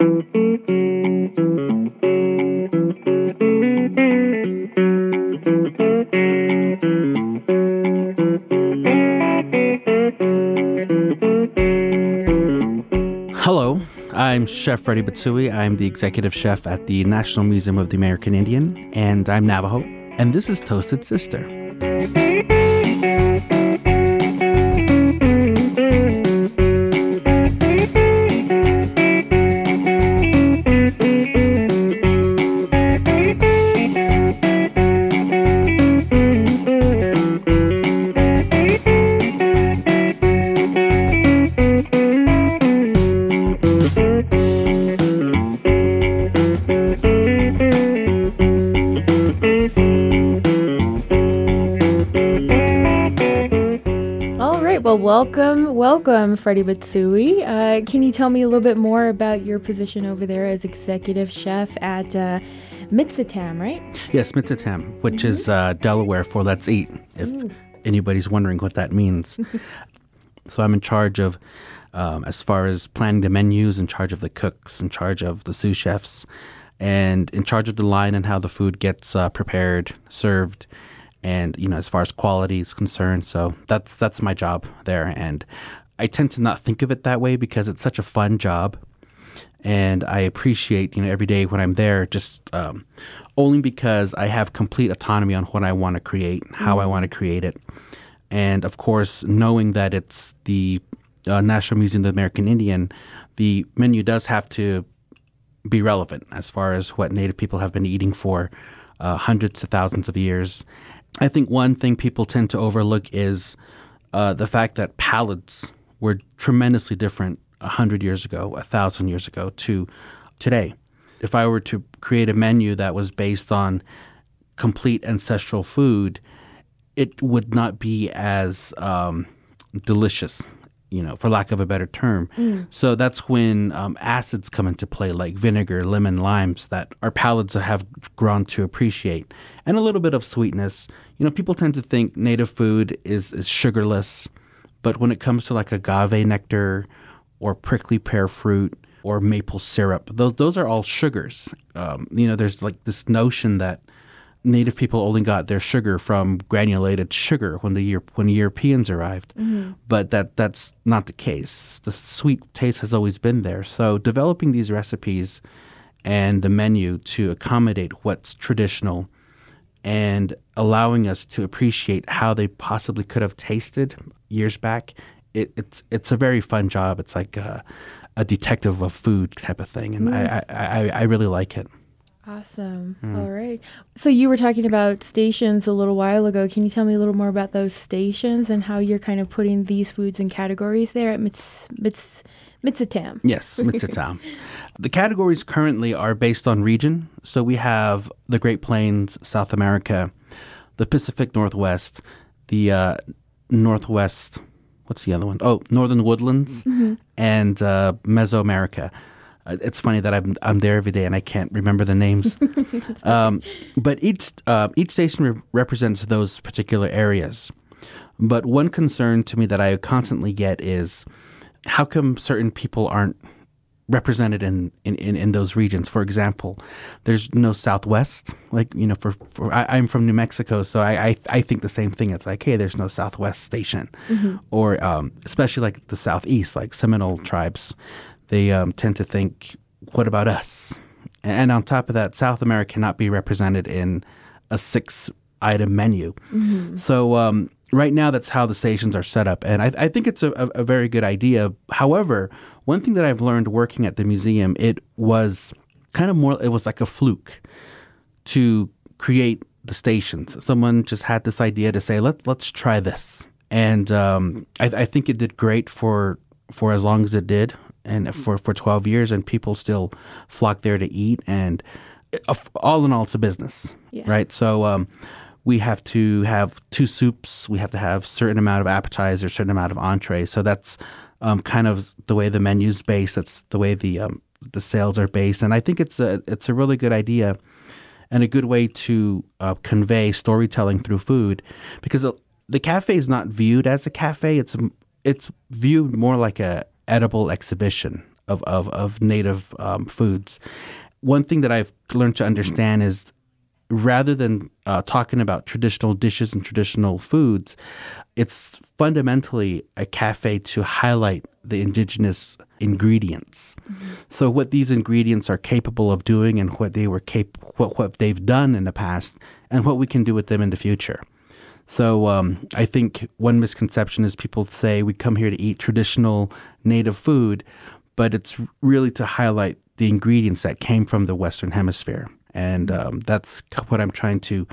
Hello, I'm Chef Freddie Bitsoie. I'm the executive chef at the National Museum of the American Indian, and I'm Navajo. And this is Toasted Sister. Welcome, Freddie Bitsoie. Uh, can you tell me a little bit more about your position over there as executive chef at uh, Mitsitam, right? Yes, Mitsitam, which is uh, Delaware for Let's Eat, if anybody's wondering what that means. so I'm in charge of, um, as far as planning the menus, in charge of the cooks, in charge of the sous chefs, and in charge of the line and how the food gets uh, prepared, served, and you know as far as quality is concerned. So that's that's my job there, and I tend to not think of it that way because it's such a fun job. And I appreciate you know every day when I'm there just um, only because I have complete autonomy on what I want to create, how I want to create it, and of course knowing that it's the uh, National Museum of the American Indian, the menu does have to be relevant as far as what Native people have been eating for uh, hundreds of thousands of years. I think one thing people tend to overlook is uh, the fact that palates were tremendously different a hundred years ago, a thousand years ago to today. If I were to create a menu that was based on complete ancestral food, it would not be as um, delicious, you know, for lack of a better term. So that's when um, acids come into play, like vinegar, lemon, limes, that our palates have grown to appreciate, and a little bit of sweetness. You know, people tend to think native food is is sugarless, but when it comes to like agave nectar or prickly pear fruit or maple syrup, those those are all sugars. Um, you know, there's like this notion that native people only got their sugar from granulated sugar when the when Europeans arrived, but that that's not the case. The sweet taste has always been there. So developing these recipes and the menu to accommodate what's traditional and allowing us to appreciate how they possibly could have tasted years back. It, it's it's a very fun job. It's like a, a detective of food type of thing, and I, I, I I really like it. Awesome. All right. So you were talking about stations a little while ago. Can you tell me a little more about those stations and how you're kind of putting these foods in categories there at Mitz, Mitz, Mitsitam? Yes, Mitsitam. the categories currently are based on region. So we have the Great Plains, South America, the Pacific Northwest, the uh, Northwest. What's the other one? Oh, Northern Woodlands and uh, Mesoamerica. Uh, it's funny that I'm I'm there every day and I can't remember the names. um, but each uh, each station re- represents those particular areas. But one concern to me that I constantly get is how come certain people aren't represented in, in, in, in those regions? For example, there's no Southwest. Like, you know, for, for I, I'm from New Mexico, so I, I, I think the same thing. It's like, hey, there's no Southwest station. Or um, especially like the Southeast, like Seminole tribes, they um, tend to think, what about us? And on top of that, South America cannot be represented in a six item menu. So um, right now, that's how the stations are set up, and I, I think it's a, a, very good idea. However, one thing that I've learned working at the museum, it was kind of more. It was like a fluke to create the stations. Someone just had this idea to say, "Let let's try this," and um, I, I think it did great for for as long as it did, and for for twelve years, and people still flock there to eat. And uh, all in all, it's a business, Yeah. right? So. Um, we have to have two soups. We have to have certain amount of appetizers, certain amount of entrees. So that's um, kind of the way the menu's based. That's the way the um, the sales are based, and I think it's a it's a really good idea and a good way to uh, convey storytelling through food because the- the cafe is not viewed as a cafe. It's it's viewed more like a edible exhibition of of, of native um, foods. One thing that I've learned to understand is rather than uh, talking about traditional dishes and traditional foods, it's fundamentally a cafe to highlight the indigenous ingredients. Mm-hmm. So what these ingredients are capable of doing and what they were cap- what what they've done in the past and what we can do with them in the future. So um, I think one misconception is people say we come here to eat traditional native food, but it's really to highlight the ingredients that came from the Western Hemisphere, and um, that's what I'm trying to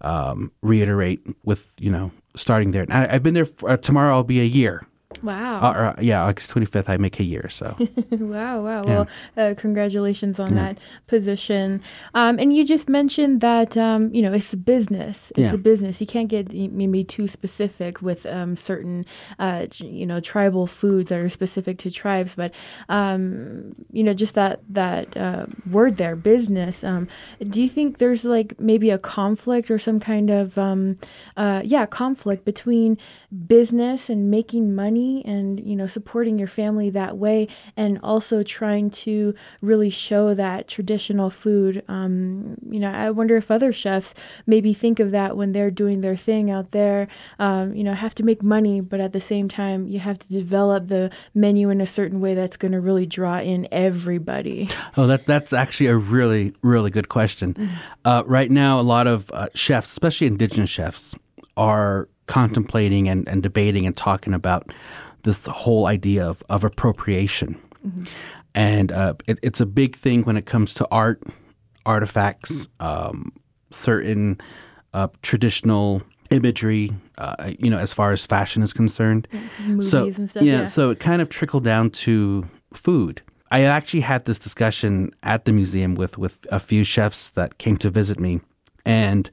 um, reiterate with you know starting there. I, have been there. For, uh, tomorrow I'll be a year Wow. Uh, or, yeah, August 25th, I make a year. So. wow, wow. Yeah. Well, uh, congratulations on yeah. that position. Um, and you just mentioned that, um, you know, it's a business. It's yeah. a business. You can't get maybe too specific with um, certain, uh, you know, tribal foods that are specific to tribes. But, um, you know, just that, that uh, word there, business. Um, do you think there's like maybe a conflict or some kind of, um, uh, yeah, conflict between business and making money and you know supporting your family that way and also trying to really show that traditional food um, you know i wonder if other chefs maybe think of that when they're doing their thing out there. Um, you know have to make money but at the same time you have to develop the menu in a certain way that's going to really draw in everybody. Oh that that's actually a really really good question. Mm-hmm. uh, right now a lot of uh, chefs especially indigenous chefs are contemplating and, and debating and talking about this whole idea of, of appropriation. Mm-hmm. And uh, it, it's a big thing when it comes to art, artifacts, um, certain uh, traditional imagery, uh, you know, as far as fashion is concerned. Movies so, and stuff. Yeah, yeah, so it kind of trickled down to food. I actually had this discussion at the museum with, with a few chefs that came to visit me. And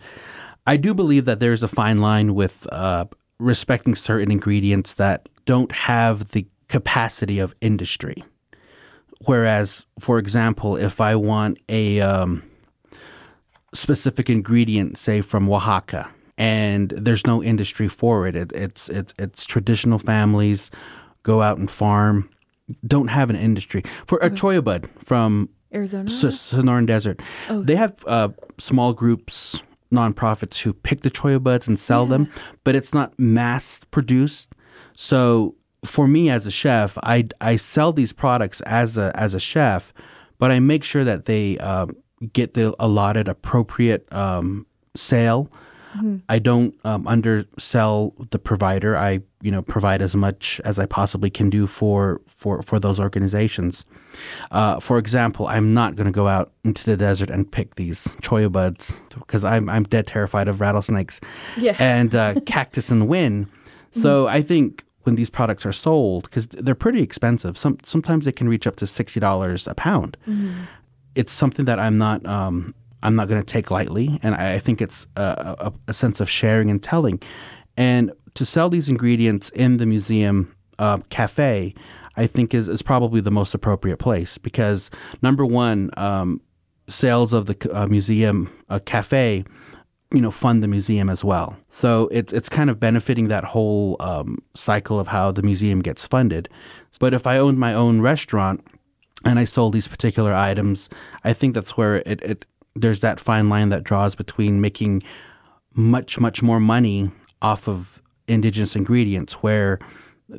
I do believe that there's a fine line with uh, respecting certain ingredients that don't have the capacity of industry. Whereas, for example, if I want a um, specific ingredient, say from Oaxaca, and there's no industry for it, it it's it's it's traditional families go out and farm, don't have an industry for a cholla bud from Arizona, S- Sonoran Desert. Oh. They have uh, small groups nonprofits who pick the cholla buds and sell yeah. them, but it's not mass produced. So for me as a chef, I, I sell these products as a as a chef, but I make sure that they uh, get the allotted appropriate um, sale. Mm-hmm. I don't um, undersell the provider. I you know provide as much as I possibly can do for for for those organizations. Uh, for example, I'm not going to go out into the desert and pick these cholla buds because I'm I'm dead terrified of rattlesnakes yeah. and uh, cactus and wind. So mm-hmm. I think when these products are sold, because they're pretty expensive, some sometimes they can reach up to sixty dollars a pound. Mm-hmm. It's something that I'm not um, I'm not going to take lightly, and I, think it's a, a, a, sense of sharing and telling. And to sell these ingredients in the museum uh, cafe, I think is, is probably the most appropriate place because number one, um, sales of the uh, museum uh, cafe, you know, fund the museum as well. So it's it's kind of benefiting that whole um, cycle of how the museum gets funded. But if I owned my own restaurant and I sold these particular items, I think that's where it, it there's that fine line that draws between making much much more money off of indigenous ingredients where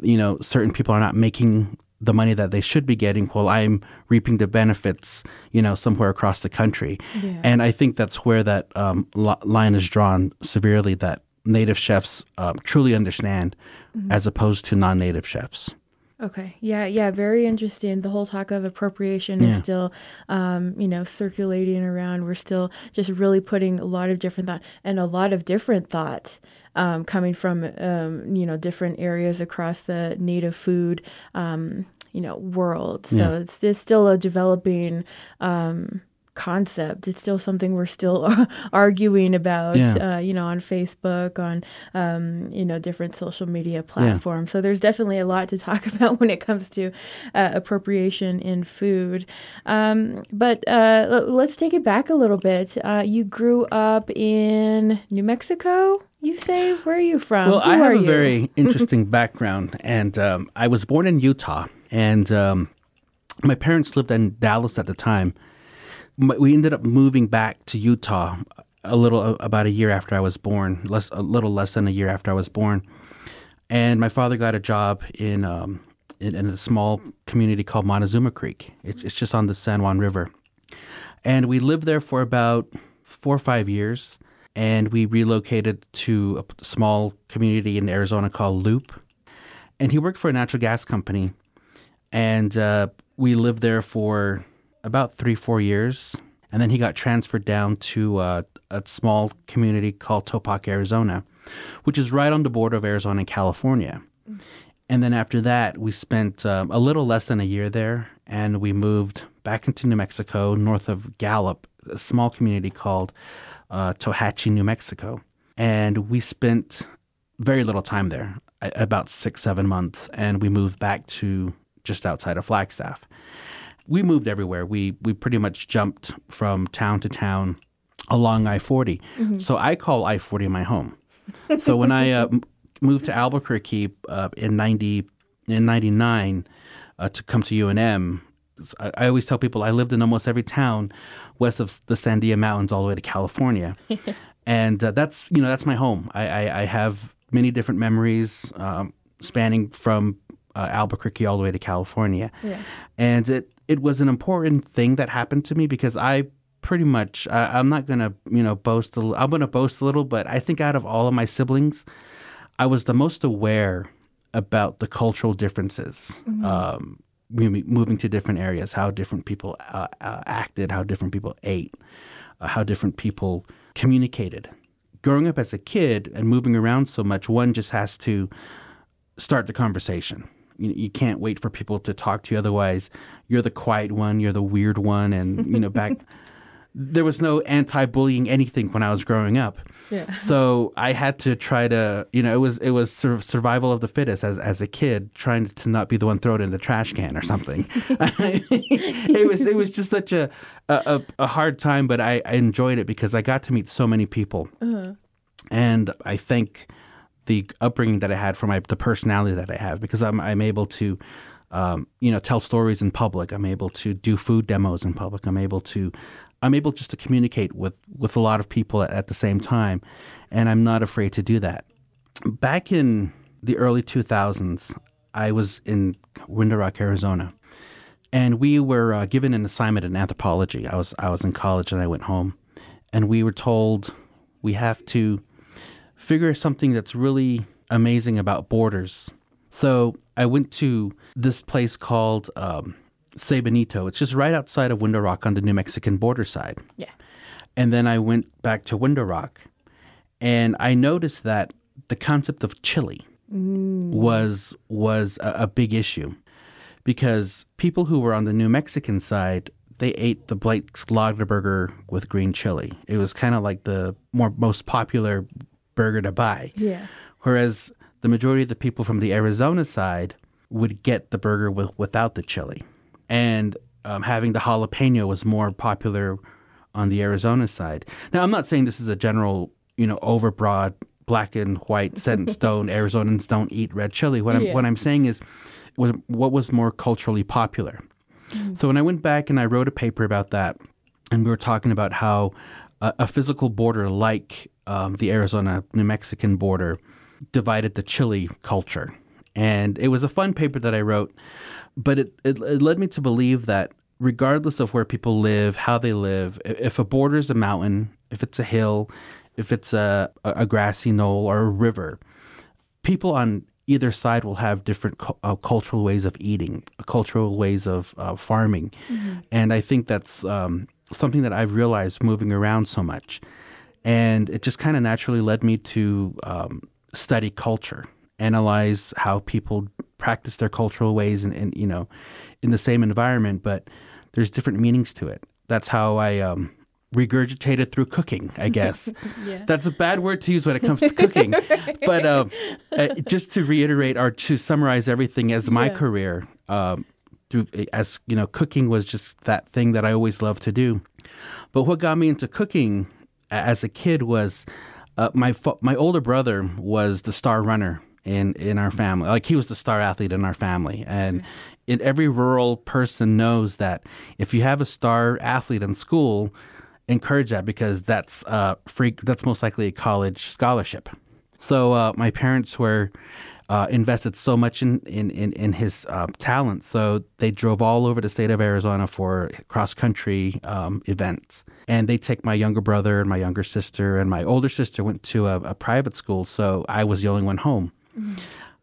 you know, certain people are not making the money that they should be getting while I'm reaping the benefits, you know, somewhere across the country. Yeah. And I think that's where that um, line is drawn severely that native chefs um, truly understand mm-hmm. as opposed to non native chefs. Okay. Yeah. Yeah. Very interesting. The whole talk of appropriation is still, um, you know, circulating around. We're still just really putting a lot of different thought and a lot of different thought um, coming from um, you know different areas across the native food um, you know world. So yeah. it's, it's still a developing um, concept. It's still something we're still arguing about, yeah. uh, you know, on Facebook, on, um, you know, different social media platforms. Yeah. So there's definitely a lot to talk about when it comes to uh, appropriation in food. Um, but uh, l- let's take it back a little bit. Uh, you grew up in New Mexico? You say, where are you from? Well, Who I have a you? very interesting background, and um, I was born in Utah, and um, my parents lived in Dallas at the time. We ended up moving back to Utah a little about a year after I was born, less a little less than a year after I was born. And my father got a job in um, in, in, a small community called Montezuma Creek. It, it's just on the San Juan River, and we lived there for about four or five years. And we relocated to a small community in Arizona called Leupp. And he worked for a natural gas company, and uh, we lived there for about three, four years. And then he got transferred down to uh, a small community called Topock, Arizona, which is right on the border of Arizona and California. And then after that, we spent um, a little less than a year there, and we moved back into New Mexico, north of Gallup, a small community called uh, Tohatchi, New Mexico. And we spent very little time there, about six, seven months, and we moved back to just outside of Flagstaff. We moved everywhere. We we pretty much jumped from town to town along I 40. Mm-hmm. So I call I 40 my home. So when I uh, moved to Albuquerque uh, in 90 in 99 uh, to come to UNM, I, I, always tell people I lived in almost every town west of the Sandia Mountains all the way to California. and uh, that's you know that's my home. I, I, I have many different memories um, spanning from uh, Albuquerque all the way to California. Yeah. And it it was an important thing that happened to me because I pretty much I, am not gonna you know boast a, I'm gonna boast a little, but I think out of all of my siblings, I was the most aware about the cultural differences. Mm-hmm. Um, moving to different areas, how different people uh, uh, acted, how different people ate, uh, how different people communicated. Growing up as a kid and moving around so much, one just has to start the conversation. You, you can't wait for people to talk to you. Otherwise, you're the quiet one, you're the weird one, and you know back there was no anti-bullying anything when I was growing up. Yeah. So I had to try to, you know, it was it was sort of survival of the fittest as as a kid, trying to not be the one thrown in the trash can or something. it was it was just such a a, a hard time, but I, I, enjoyed it because I got to meet so many people, uh-huh. and I think the upbringing that I had from my the personality that I have because I'm I'm able to. Um, you know, tell stories in public. I'm able to do food demos in public. I'm able to I'm able just to communicate with, with a lot of people at, at the same time, and I'm not afraid to do that. Back in the early 2000s, I was in Window Rock, Arizona, and we were uh, given an assignment in anthropology. I was I was in college and I went home, and we were told we have to figure something that's really amazing about borders. So I went to this place called um, Benito. It's just right outside of Window Rock on the New Mexican border side. Yeah. And then I went back to Window Rock and I noticed that the concept of chili mm. was was a, a, big issue because people who were on the New Mexican side they ate the Blake's Lotaburger with green chili. It was kind of like the more most popular burger to buy. Yeah. Whereas the majority of the people from the Arizona side would get the burger with without the chili and um, having the jalapeno was more popular on the Arizona side. Now, I'm not saying this is a general, you know, overbroad black and white set in stone. Arizonans don't eat red chili. What I'm yeah. what I'm saying is, what, what was more culturally popular. Mm-hmm. So when I went back and I wrote a paper about that, and we were talking about how a, a physical border like um, the Arizona New Mexican border divided the chili culture, and it was a fun paper that I wrote but it, it, it led me to believe that regardless of where people live, how they live, if a border is a mountain, if it's a hill, if it's a, a grassy knoll or a river, people on either side will have different uh, cultural ways of eating, cultural ways of uh, farming. Mm-hmm. And I think that's um, something that I've realized moving around so much. And it just kind of naturally led me to um, study culture, analyze how people practice their cultural ways and, and you know in the same environment, but there's different meanings to it. That's how I um, regurgitated through cooking, I guess. yeah. That's a bad word to use when it comes to cooking. but um, uh, just to reiterate or to summarize everything as my yeah. career, um, through as you know, cooking was just that thing that I always loved to do. But what got me into cooking as a kid was uh, my my older brother was the star runner in in our family. Like he was the star athlete in our family, and in every rural person knows that if you have a star athlete in school, encourage that because that's uh free. That's most likely a college scholarship. So uh, my parents were uh, invested so much in in in, in his uh, talent, so they drove all over the state of Arizona for cross country um, events, and they take my younger brother and my younger sister, and my older sister went to a, a private school, so I was the only one home. Mm-hmm.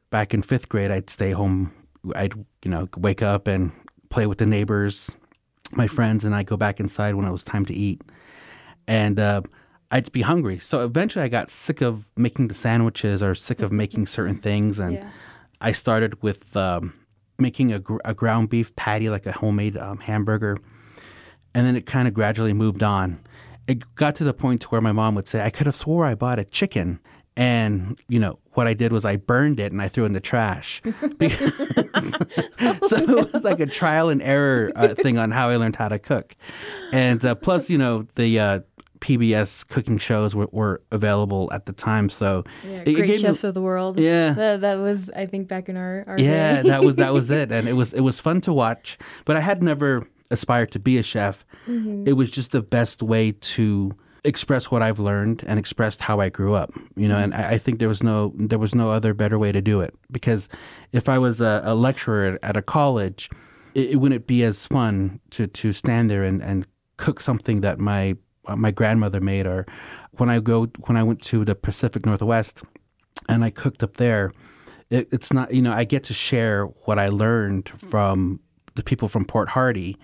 Back in fifth grade, I'd stay home. I'd you know wake up and play with the neighbors, my friends, and I'd go back inside when it was time to eat, and uh, I'd be hungry. So eventually I got sick of making the sandwiches or sick of making certain things. And yeah. I started with um, making a, gr- a, ground beef patty, like a homemade um, hamburger. And then it kind of gradually moved on. It got to the point to where my mom would say, I could have swore I bought a chicken. And, you know, what I did was I burned it and I threw it in the trash. Because, so it was like a trial and error uh, thing on how I learned how to cook. And uh, plus, you know, the uh, PBS cooking shows were, were available at the time. So yeah, it, great it chefs me, of the world. Yeah, that, that, was I think back in our, our yeah that was that was it, and it was it was fun to watch. But I had never aspired to be a chef. Mm-hmm. It was just the best way to express what I've learned and expressed how I grew up. You know, mm-hmm. and I, I, think there was no there was no other better way to do it because if I was a, a lecturer at a college, it, it, wouldn't be as fun to to stand there and and cook something that my Uh, my grandmother made, or when I go when I went to the Pacific Northwest and I cooked up there, it, it's not you know I get to share what I learned from the people from Port Hardy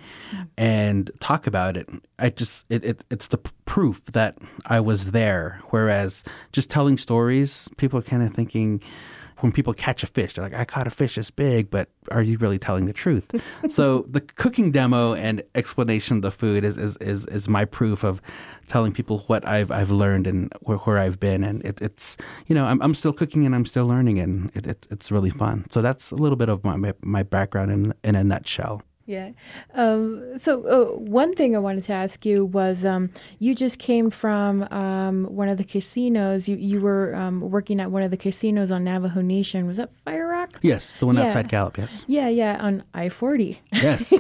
and talk about it. I just it, it it's the proof that I was there. Whereas just telling stories, people are kind of thinking when people catch a fish, they're like, I caught a fish this big, but are you really telling the truth? so the cooking demo and explanation of the food is, is, is, is, my proof of telling people what I've, I've learned and where, where I've been. And it, it's, you know, I'm, I'm still cooking and I'm still learning and it, it, it's really fun. So that's a little bit of my, my background in, in a nutshell. Yeah. Um, so uh, one thing I wanted to ask you was um, you just came from um, one of the casinos. You you were um, working at one of the casinos on Navajo Nation. Was that Fire Rock? Yes, the one yeah. outside Gallup. Yes. Yeah, yeah, on I forty. Yes.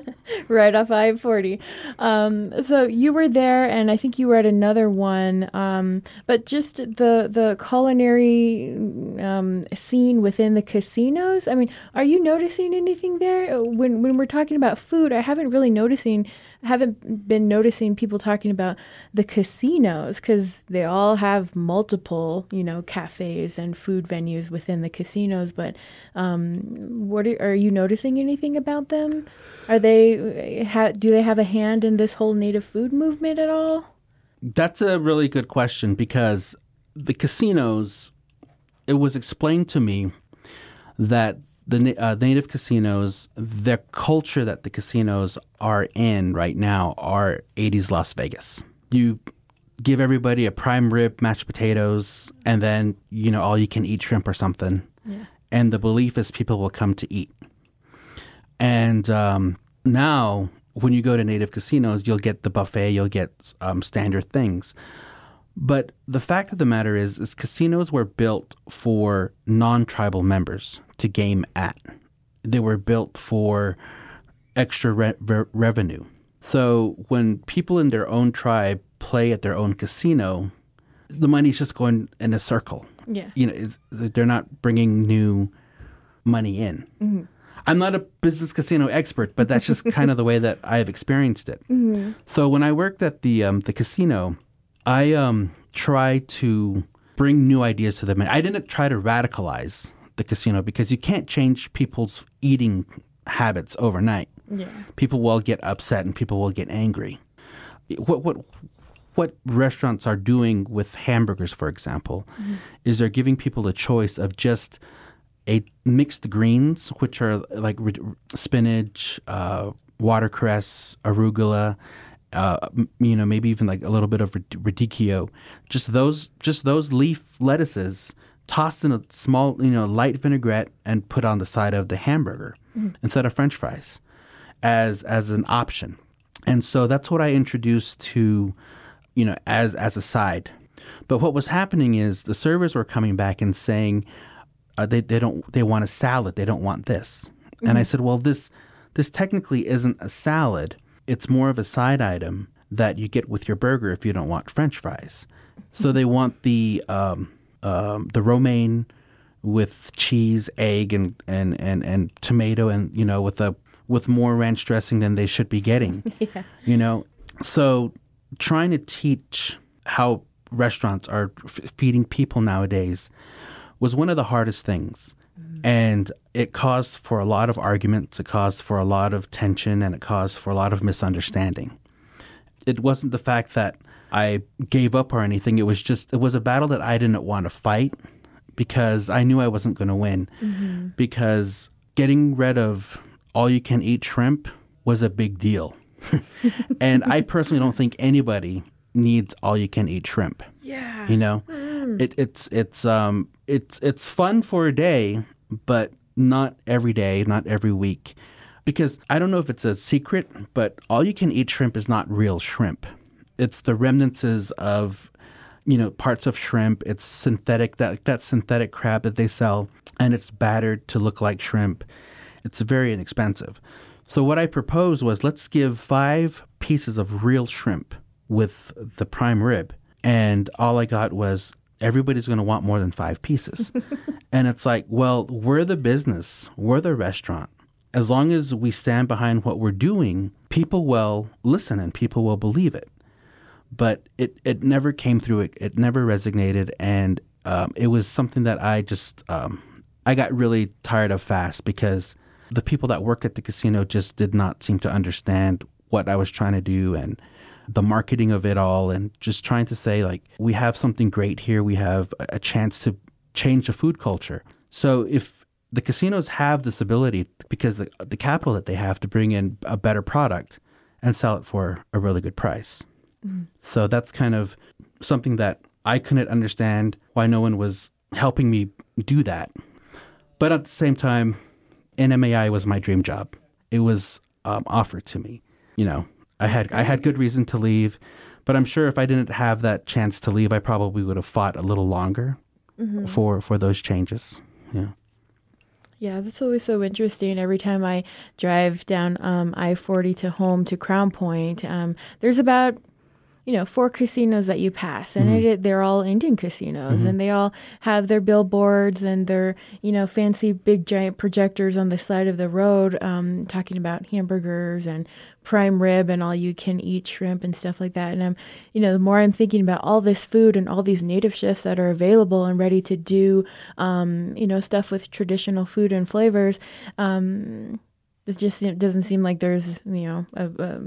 right off I forty. Um, so you were there, and I think you were at another one. Um, but just the the culinary scene within the casinos. I mean, are you noticing anything there when when we're we're talking about food, I haven't really noticing, haven't been noticing people talking about the casinos because they all have multiple, you know, cafes and food venues within the casinos. But um, what are, are, you noticing anything about them? Are they ha, do they have a hand in this whole native food movement at all? That's a really good question because the casinos. It was explained to me that the uh, native casinos, the culture that the casinos are in right now are 80s Las Vegas. You give everybody a prime rib, mashed potatoes, and then, you know, all you can eat shrimp or something. Yeah. And the belief is people will come to eat. And um, now, when you go to native casinos, you'll get the buffet, you'll get um, standard things. But the fact of the matter is, is casinos were built for non-tribal members to game at. They were built for extra re- re- revenue. So when people in their own tribe play at their own casino, the money's just going in a circle. Yeah, you know, they're not bringing new money in. Mm-hmm. I'm not a business casino expert, but that's just kind of the way that I have experienced it. Mm-hmm. So when I worked at the um, the casino, I um, try to bring new ideas to them. I didn't try to radicalize the casino because you can't change people's eating habits overnight. Yeah. People will get upset and people will get angry. What what what restaurants are doing with hamburgers, for example, mm-hmm. is they're giving people a choice of just a mixed greens, which are like spinach, uh, watercress, arugula, uh, you know, maybe even like a little bit of radicchio. Just those, just those leaf lettuces tossed in a small, you know, light vinaigrette and put on the side of the hamburger mm-hmm. instead of French fries, as as an option. And so that's what I introduced to, you know, as as a side. But what was happening is the servers were coming back and saying, uh, they they don't they want a salad. They don't want this. And I said, well, this this technically isn't a salad. It's more of a side item that you get with your burger if you don't want French fries. So they want the um, um, the romaine with cheese, egg, and, and, and, and tomato, and you know with a with more ranch dressing than they should be getting. Yeah. You know, so trying to teach how restaurants are f- feeding people nowadays was one of the hardest things. And it caused for a lot of arguments, it caused for a lot of tension, and it caused for a lot of misunderstanding. It wasn't the fact that I gave up or anything. It was just, it was a battle that I didn't want to fight because I knew I wasn't going to win. Because getting rid of all you can eat shrimp was a big deal. and I personally don't think anybody needs all you can eat shrimp. Yeah. You know, it, it's it's um it's it's fun for a day, but not every day, not every week, because I don't know if it's a secret, but all you can eat shrimp is not real shrimp. It's the remnants of you know parts of shrimp. It's synthetic that that synthetic crab that they sell, and it's battered to look like shrimp. It's very inexpensive. So what I proposed was let's give five pieces of real shrimp with the prime rib, and all I got was everybody's going to want more than five pieces. and it's like, well, we're the business, we're the restaurant. As long as we stand behind what we're doing, people will listen and people will believe it. But it, it never came through. It, it never resonated, and um, it was something that I just um, I got really tired of fast because the people that worked at the casino just did not seem to understand what I was trying to do and the marketing of it all and just trying to say like we have something great here we have a- chance to change the food culture so if the casinos have this ability because the, the capital that they have to bring in a better product and sell it for a really good price so that's kind of something that i couldn't understand why no one was helping me do that but at the same time NMAI was my dream job. It was um, offered to me. You know, I had I had good reason to leave, but I'm sure if I didn't have that chance to leave, I probably would have fought a little longer for for those changes. Yeah. Yeah, that's always so interesting. Every time I drive down um, I 40 to home to Crown Point, um, there's about you know four casinos that you pass and it, they're all indian casinos and they all have their billboards and their you know fancy big giant projectors on the side of the road um, talking about hamburgers and prime rib and all you can eat shrimp and stuff like that. And i'm you know the more i'm thinking about all this food and all these native chefs that are available and ready to do um, you know stuff with traditional food and flavors um, it just it doesn't seem like there's you know a, a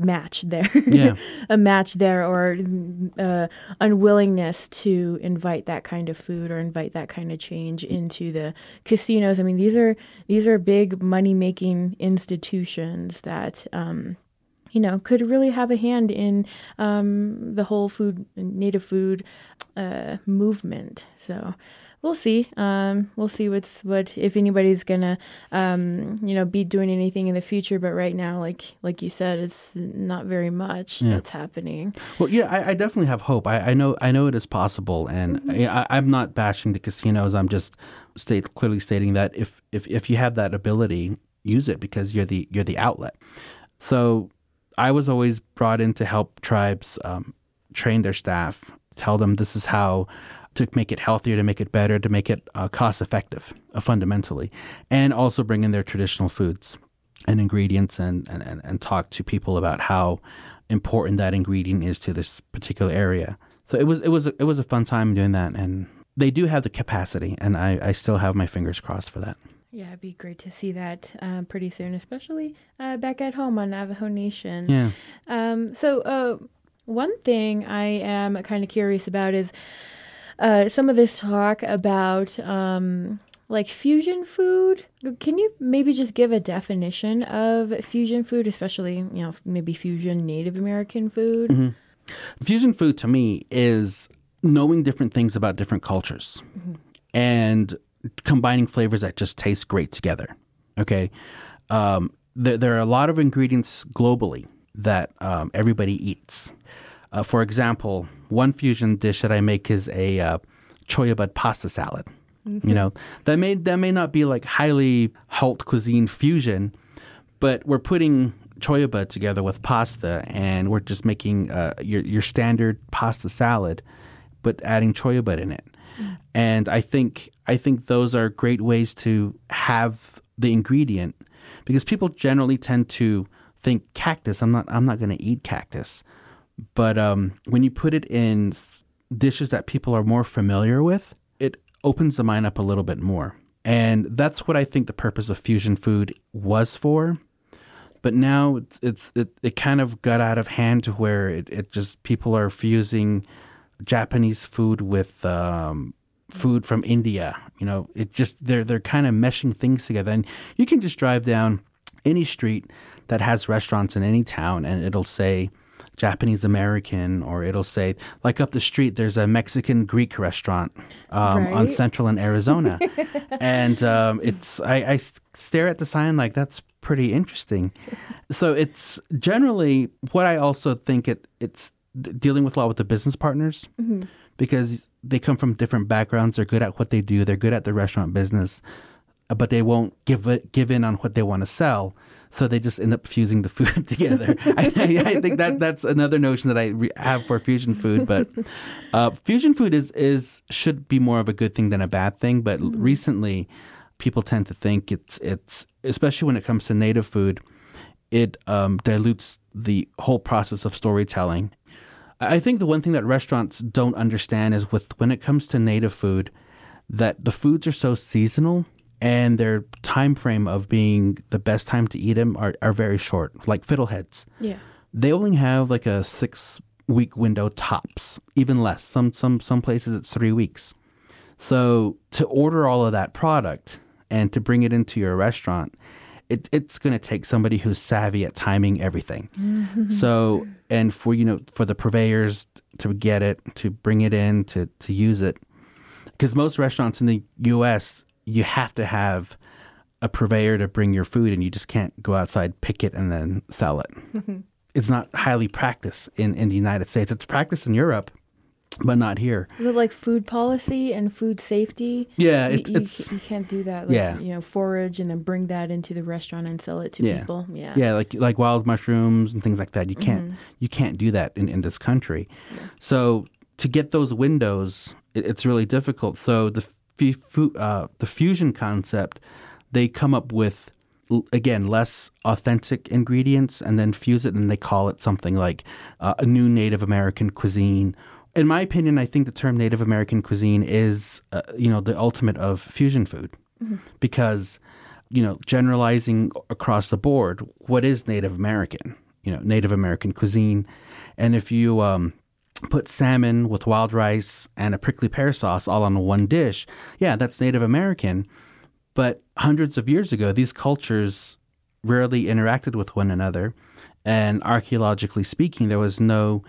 match there. Yeah. a match there or uh, unwillingness to invite that kind of food or invite that kind of change into the casinos. I mean these are these are big money making institutions that um, you know could really have a hand in um, the whole food native food uh, movement. So we'll see. Um, we'll see what's what if anybody's gonna um, you know be doing anything in the future. But right now, like like you said, it's not very much Yeah. that's happening. Well, yeah, I, I definitely have hope. I, I know I know it is possible, and I, I'm not bashing the casinos. I'm just state clearly stating that if, if if you have that ability, use it because you're the you're the outlet. So I was always brought in to help tribes um, train their staff, tell them this is how to make it healthier, to make it better, to make it uh, cost effective, uh, fundamentally, and also bring in their traditional foods and ingredients and, and, and, talk to people about how important that ingredient is to this particular area. So it was it was it was a fun time doing that, and they do have the capacity, and I, I still have my fingers crossed for that. Yeah, it'd be great to see that um, pretty soon, especially uh, back at home on Navajo Nation. Yeah. Um, so, uh, one thing I am kind of curious about is uh, some of this talk about um, like fusion food. Can you maybe just give a definition of fusion food, especially you know maybe fusion Native American food? Fusion food to me is knowing different things about different cultures and combining flavors that just taste great together. Okay. Um, there, there are a lot of ingredients globally that um, everybody eats. Uh, for example, one fusion dish that I make is a uh, cholla bud pasta salad. You know, that may that may not be like highly haute cuisine fusion, but we're putting cholla bud together with pasta, and we're just making uh, your your standard pasta salad, but adding cholla bud in it. And I think I think those are great ways to have the ingredient because people generally tend to think cactus. I'm not I'm not going to eat cactus, but um, when you put it in dishes that people are more familiar with, it opens the mind up a little bit more. And that's what I think the purpose of fusion food was for. But now it's, it's it, it kind of got out of hand to where it, it just people are fusing Japanese food with um, food from India. You know, it just they're they're kind of meshing things together. And you can just drive down any street that has restaurants in any town, and it'll say Japanese American, or it'll say like up the street there's a Mexican Greek restaurant um, right. on Central in Arizona, and um, it's I, I stare at the sign like that's pretty interesting. So it's generally what I also think it it's dealing with a lot with the business partners mm-hmm. because they come from different backgrounds. They're good at what they do. They're good at the restaurant business, but they won't give it give in on what they want to sell. So they just end up fusing the food together. I, I, think that that's another notion that I re- have for fusion food. But uh, fusion food is is should be more of a good thing than a bad thing. But mm-hmm. recently, people tend to think it's it's especially when it comes to native food, it um, dilutes the whole process of storytelling I think the one thing that restaurants don't understand is with when it comes to native food, that the foods are so seasonal and their time frame of being the best time to eat them are, are very short, like fiddleheads. Yeah. They only have like a six week window tops, even less. Some some some places it's three weeks. So to order all of that product and to bring it into your restaurant, it, it's going to take somebody who's savvy at timing everything. Mm-hmm. So, and for you know, for the purveyors to get it, to bring it in, to to use it, because most restaurants in the U.S. you have to have a purveyor to bring your food, and you just can't go outside, pick it, and then sell it. Mm-hmm. It's not highly practiced in in the United States. It's practiced in Europe, but not here. Is it like food policy and food safety? Yeah, it's, you, it's, you can't do that. Like, yeah, you know, forage and then bring that into the restaurant and sell it to yeah. people. Yeah, yeah, like like wild mushrooms and things like that. You can't mm-hmm. you can't do that in in this country. Yeah. So to get those windows, it, it's really difficult. So the fu- uh, the fusion concept, they come up with again less authentic ingredients and then fuse it and they call it something like uh, a new Native American cuisine in my opinion, I think the term Native American cuisine is, uh, you know, the ultimate of fusion food mm-hmm. because, you know, generalizing across the board, what is Native American? You know, Native American cuisine, and if you um, put salmon with wild rice and a prickly pear sauce all on one dish, yeah, that's Native American. But hundreds of years ago, these cultures rarely interacted with one another, and archaeologically speaking, there was no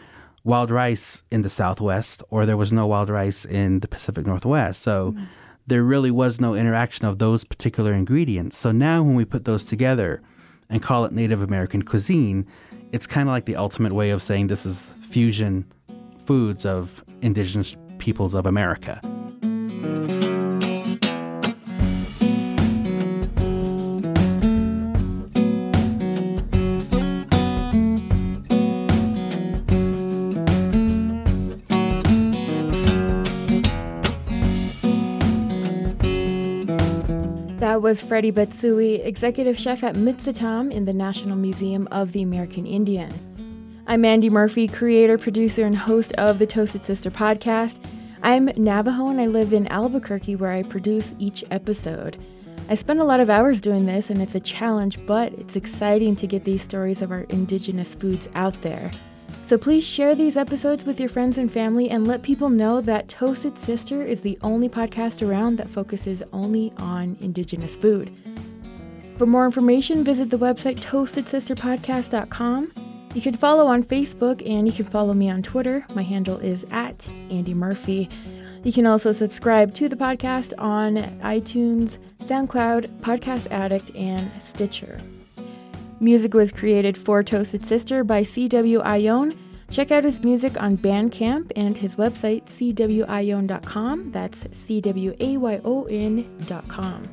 wild rice in the Southwest, or there was no wild rice in the Pacific Northwest. So mm-hmm. there really was no interaction of those particular ingredients. So now when we put those together and call it Native American cuisine, it's kind of like the ultimate way of saying this is fusion foods of indigenous peoples of America. That was Freddie Bitsoie, executive chef at Mitsitam in the National Museum of the American Indian. I'm Andy Murphy, creator, producer, and host of the Toasted Sister podcast. I'm Navajo and I live in Albuquerque where I produce each episode. I spend a lot of hours doing this and it's a challenge, but it's exciting to get these stories of our indigenous foods out there. So please share these episodes with your friends and family and let people know that Toasted Sister is the only podcast around that focuses only on Indigenous food. For more information, visit the website toastedsisterpodcast.com. You can follow on Facebook and you can follow me on Twitter. My handle is at Andy Murphy. You can also subscribe to the podcast on iTunes, SoundCloud, Podcast Addict, and Stitcher. Music was created for Toasted Sister by C.W. Ayon. Check out his music on Bandcamp and his website, cwayon.com. That's C W A Y O N.com.